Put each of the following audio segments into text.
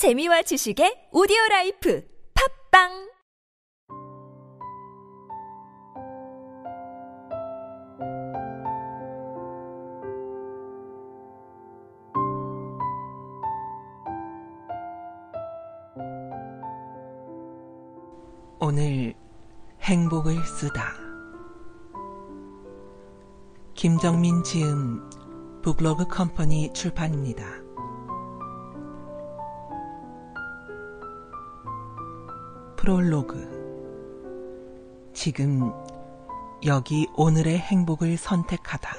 재미와 지식의 오디오 라이프 팝빵 오늘 행복을 쓰다. 김정민 지음 북로그 컴퍼니 출판입니다. 프롤로그 지금 여기 오늘의 행복을 선택하다.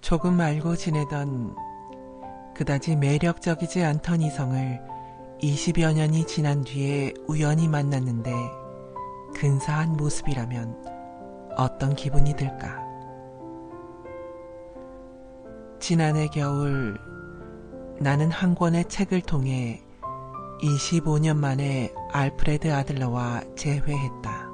조금 알고 지내던 그다지 매력적이지 않던 이성을 20여 년이 지난 뒤에 우연히 만났는데 근사한 모습이라면 어떤 기분이 들까? 지난해 겨울 나는 한 권의 책을 통해 25년 만에 알프레드 아들러와 재회했다.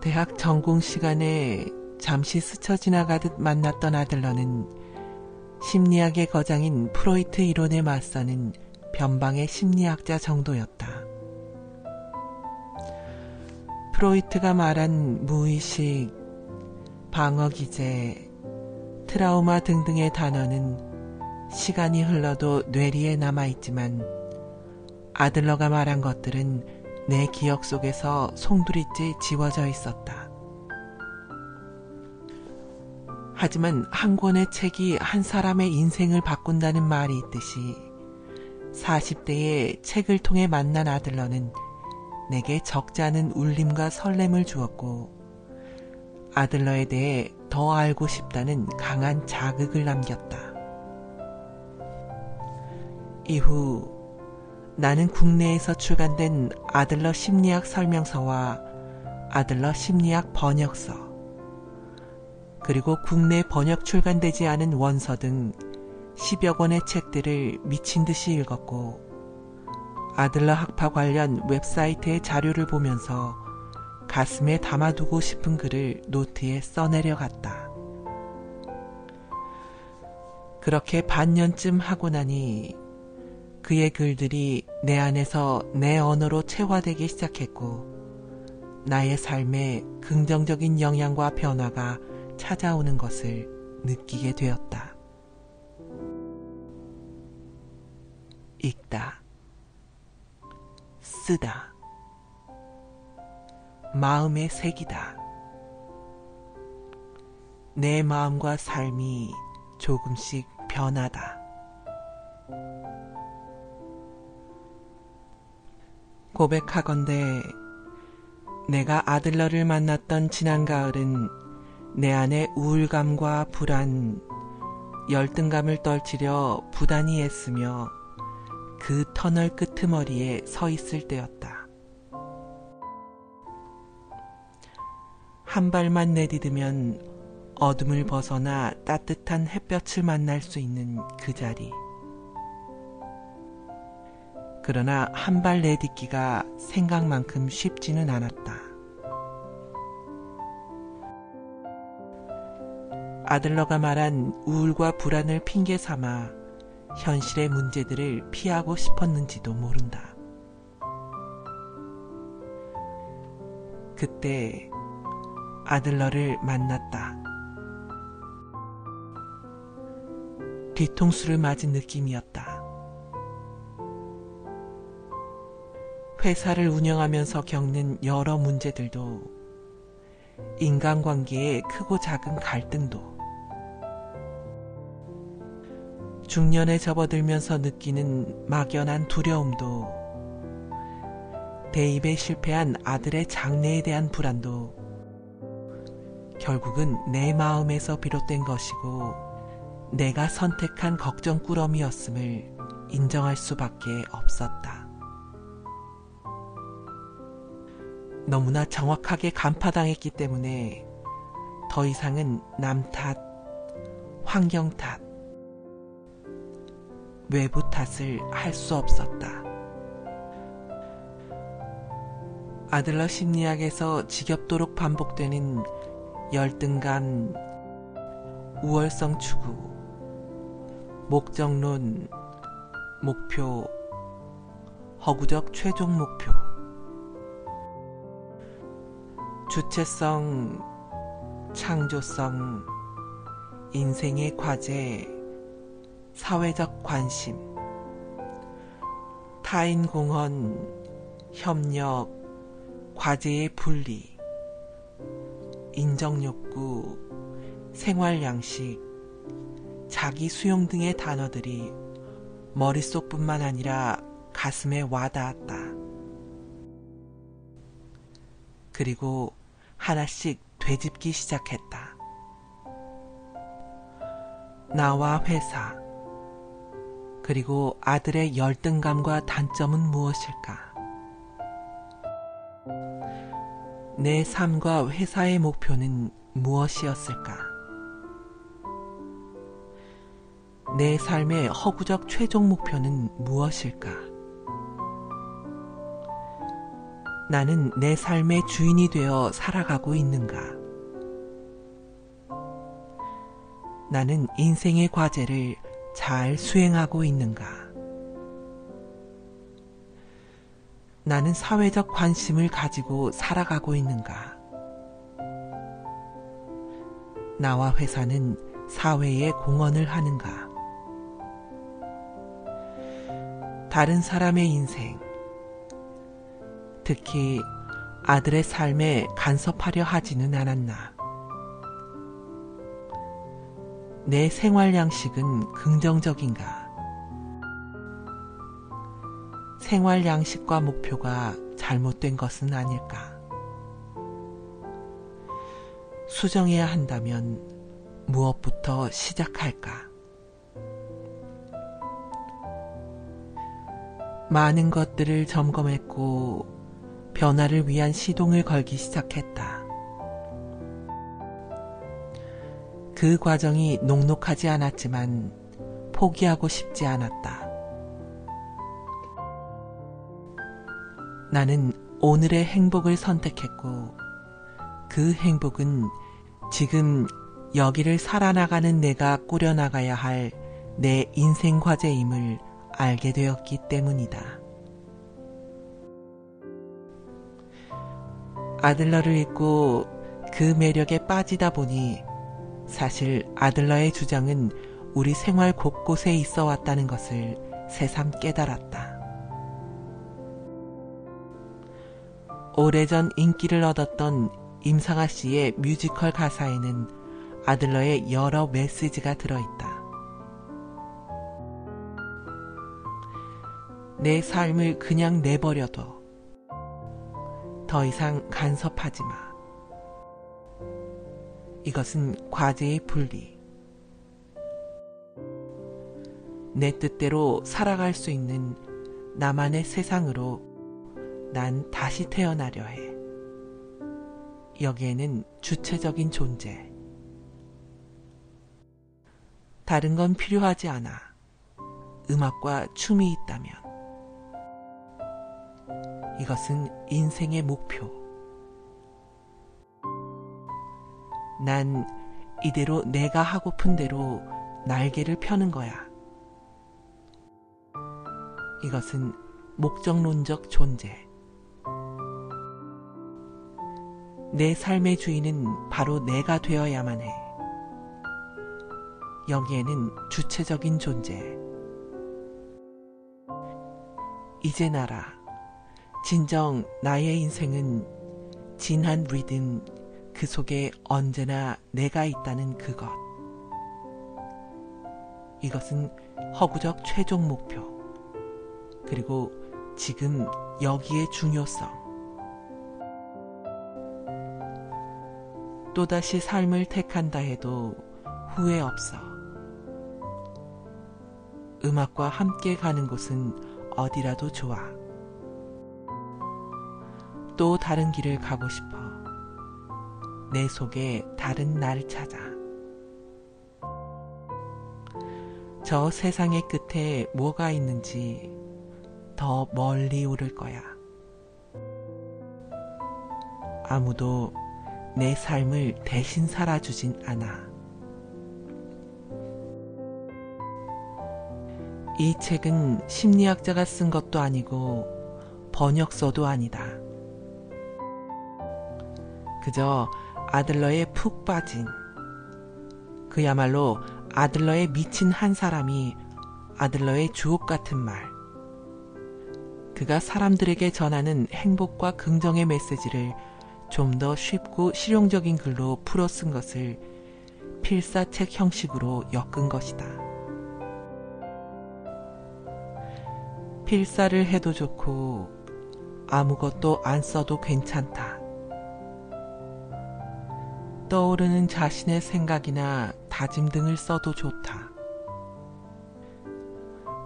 대학 전공 시간에 잠시 스쳐 지나가듯 만났던 아들러는 심리학의 거장인 프로이트 이론에 맞서는 변방의 심리학자 정도였다. 프로이트가 말한 무의식, 방어기제, 트라우마 등등의 단어는 시간이 흘러도 뇌리에 남아있지만 아들러가 말한 것들은 내 기억 속에서 송두리째 지워져 있었다. 하지만 한 권의 책이 한 사람의 인생을 바꾼다는 말이 있듯이 40대에 책을 통해 만난 아들러는 내게 적지 않은 울림과 설렘을 주었고 아들러에 대해 더 알고 싶다는 강한 자극을 남겼다. 이후 나는 국내에서 출간된 아들러 심리학 설명서와 아들러 심리학 번역서, 그리고 국내 번역 출간되지 않은 원서 등 10여 권의 책들을 미친 듯이 읽었고, 아들러 학파 관련 웹사이트의 자료를 보면서 가슴에 담아두고 싶은 글을 노트에 써내려 갔다. 그렇게 반년쯤 하고 나니 그의 글들이 내 안에서 내 언어로 체화되기 시작했고, 나의 삶에 긍정적인 영향과 변화가 찾아오는 것을 느끼게 되었다. 읽다. 쓰다. 마음의 색이다. 내 마음과 삶이 조금씩 변하다. 고백하건대 내가 아들러를 만났던 지난 가을은 내 안에 우울감과 불안, 열등감을 떨치려 부단히 애쓰며 그 터널 끄트머리에 서 있을 때였다. 한 발만 내디디면 어둠을 벗어나 따뜻한 햇볕을 만날 수 있는 그 자리. 그러나 한 발 내딛기가 생각만큼 쉽지는 않았다. 아들러가 말한 우울과 불안을 핑계 삼아 현실의 문제들을 피하고 싶었는지도 모른다. 그때 아들러를 만났다. 뒤통수를 맞은 느낌이었다. 회사를 운영하면서 겪는 여러 문제들도 인간관계의 크고 작은 갈등도 중년에 접어들면서 느끼는 막연한 두려움도 대입에 실패한 아들의 장래에 대한 불안도 결국은 내 마음에서 비롯된 것이고 내가 선택한 걱정꾸러미였음을 인정할 수밖에 없었다. 너무나 정확하게 간파당했기 때문에 더 이상은 남 탓, 환경 탓, 외부 탓을 할 수 없었다. 아들러 심리학에서 지겹도록 반복되는 열등감, 우월성 추구, 목적론, 목표, 허구적 최종 목표, 주체성, 창조성, 인생의 과제, 사회적 관심, 타인 공헌, 협력, 과제의 분리, 인정 욕구, 생활 양식, 자기 수용 등의 단어들이 머릿속뿐만 아니라 가슴에 와닿았다. 그리고 하나씩 되짚기 시작했다. 나와 회사, 그리고 아들의 열등감과 단점은 무엇일까? 내 삶과 회사의 목표는 무엇이었을까? 내 삶의 허구적 최종 목표는 무엇일까? 나는 내 삶의 주인이 되어 살아가고 있는가? 나는 인생의 과제를 잘 수행하고 있는가? 나는 사회적 관심을 가지고 살아가고 있는가? 나와 회사는 사회에 공헌을 하는가? 다른 사람의 인생, 특히 아들의 삶에 간섭하려 하지는 않았나? 내 생활 양식은 긍정적인가? 생활 양식과 목표가 잘못된 것은 아닐까? 수정해야 한다면 무엇부터 시작할까? 많은 것들을 점검했고 변화를 위한 시동을 걸기 시작했다. 그 과정이 녹록하지 않았지만 포기하고 싶지 않았다. 나는 오늘의 행복을 선택했고 그 행복은 지금 여기를 살아나가는 내가 꾸려나가야 할 내 인생 과제임을 알게 되었기 때문이다. 아들러를 잊고 그 매력에 빠지다 보니 사실 아들러의 주장은 우리 생활 곳곳에 있어 왔다는 것을 새삼 깨달았다. 오래전 인기를 얻었던 임상아 씨의 뮤지컬 가사에는 아들러의 여러 메시지가 들어있다. 내 삶을 그냥 내버려둬. 더 이상 간섭하지 마. 이것은 과제의 분리. 내 뜻대로 살아갈 수 있는 나만의 세상으로 난 다시 태어나려 해. 여기에는 주체적인 존재. 다른 건 필요하지 않아. 음악과 춤이 있다면. 이것은 인생의 목표. 난 이대로 내가 하고픈 대로 날개를 펴는 거야. 이것은 목적론적 존재. 내 삶의 주인은 바로 내가 되어야만 해. 여기에는 주체적인 존재. 이제 나라. 진정 나의 인생은 진한 리듬, 그 속에 언제나 내가 있다는 그것. 이것은 허구적 최종 목표. 그리고 지금 여기의 중요성. 또다시 삶을 택한다 해도 후회 없어. 음악과 함께 가는 곳은 어디라도 좋아. 또 다른 길을 가고 싶어. 내 속에 다른 나를 찾아. 저 세상의 끝에 뭐가 있는지 더 멀리 오를 거야. 아무도 내 삶을 대신 살아주진 않아. 이 책은 심리학자가 쓴 것도 아니고 번역서도 아니다. 그저 아들러에 푹 빠진 그야말로 아들러에 미친 한 사람이 아들러의 주옥 같은 말. 그가 사람들에게 전하는 행복과 긍정의 메시지를 좀 더 쉽고 실용적인 글로 풀어 쓴 것을 필사책 형식으로 엮은 것이다. 필사를 해도 좋고 아무것도 안 써도 괜찮다. 떠오르는 자신의 생각이나 다짐 등을 써도 좋다.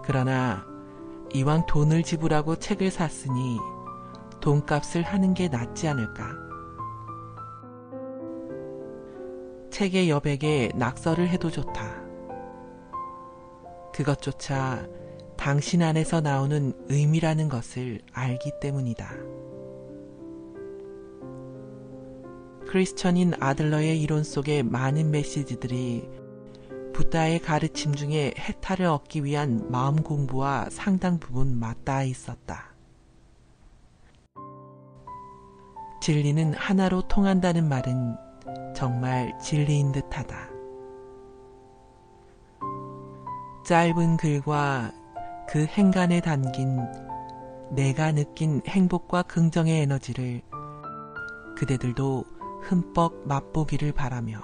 그러나 이왕 돈을 지불하고 책을 샀으니 돈값을 하는 게 낫지 않을까. 책의 여백에 낙서를 해도 좋다. 그것조차 당신 안에서 나오는 의미라는 것을 알기 때문이다. 크리스천인 아들러의 이론 속의 많은 메시지들이 부다의 가르침 중에 해탈을 얻기 위한 마음 공부와 상당 부분 맞닿아 있었다. 진리는 하나로 통한다는 말은 정말 진리인 듯하다. 짧은 글과 그 행간에 담긴 내가 느낀 행복과 긍정의 에너지를 그대들도 흠뻑 맛보기를 바라며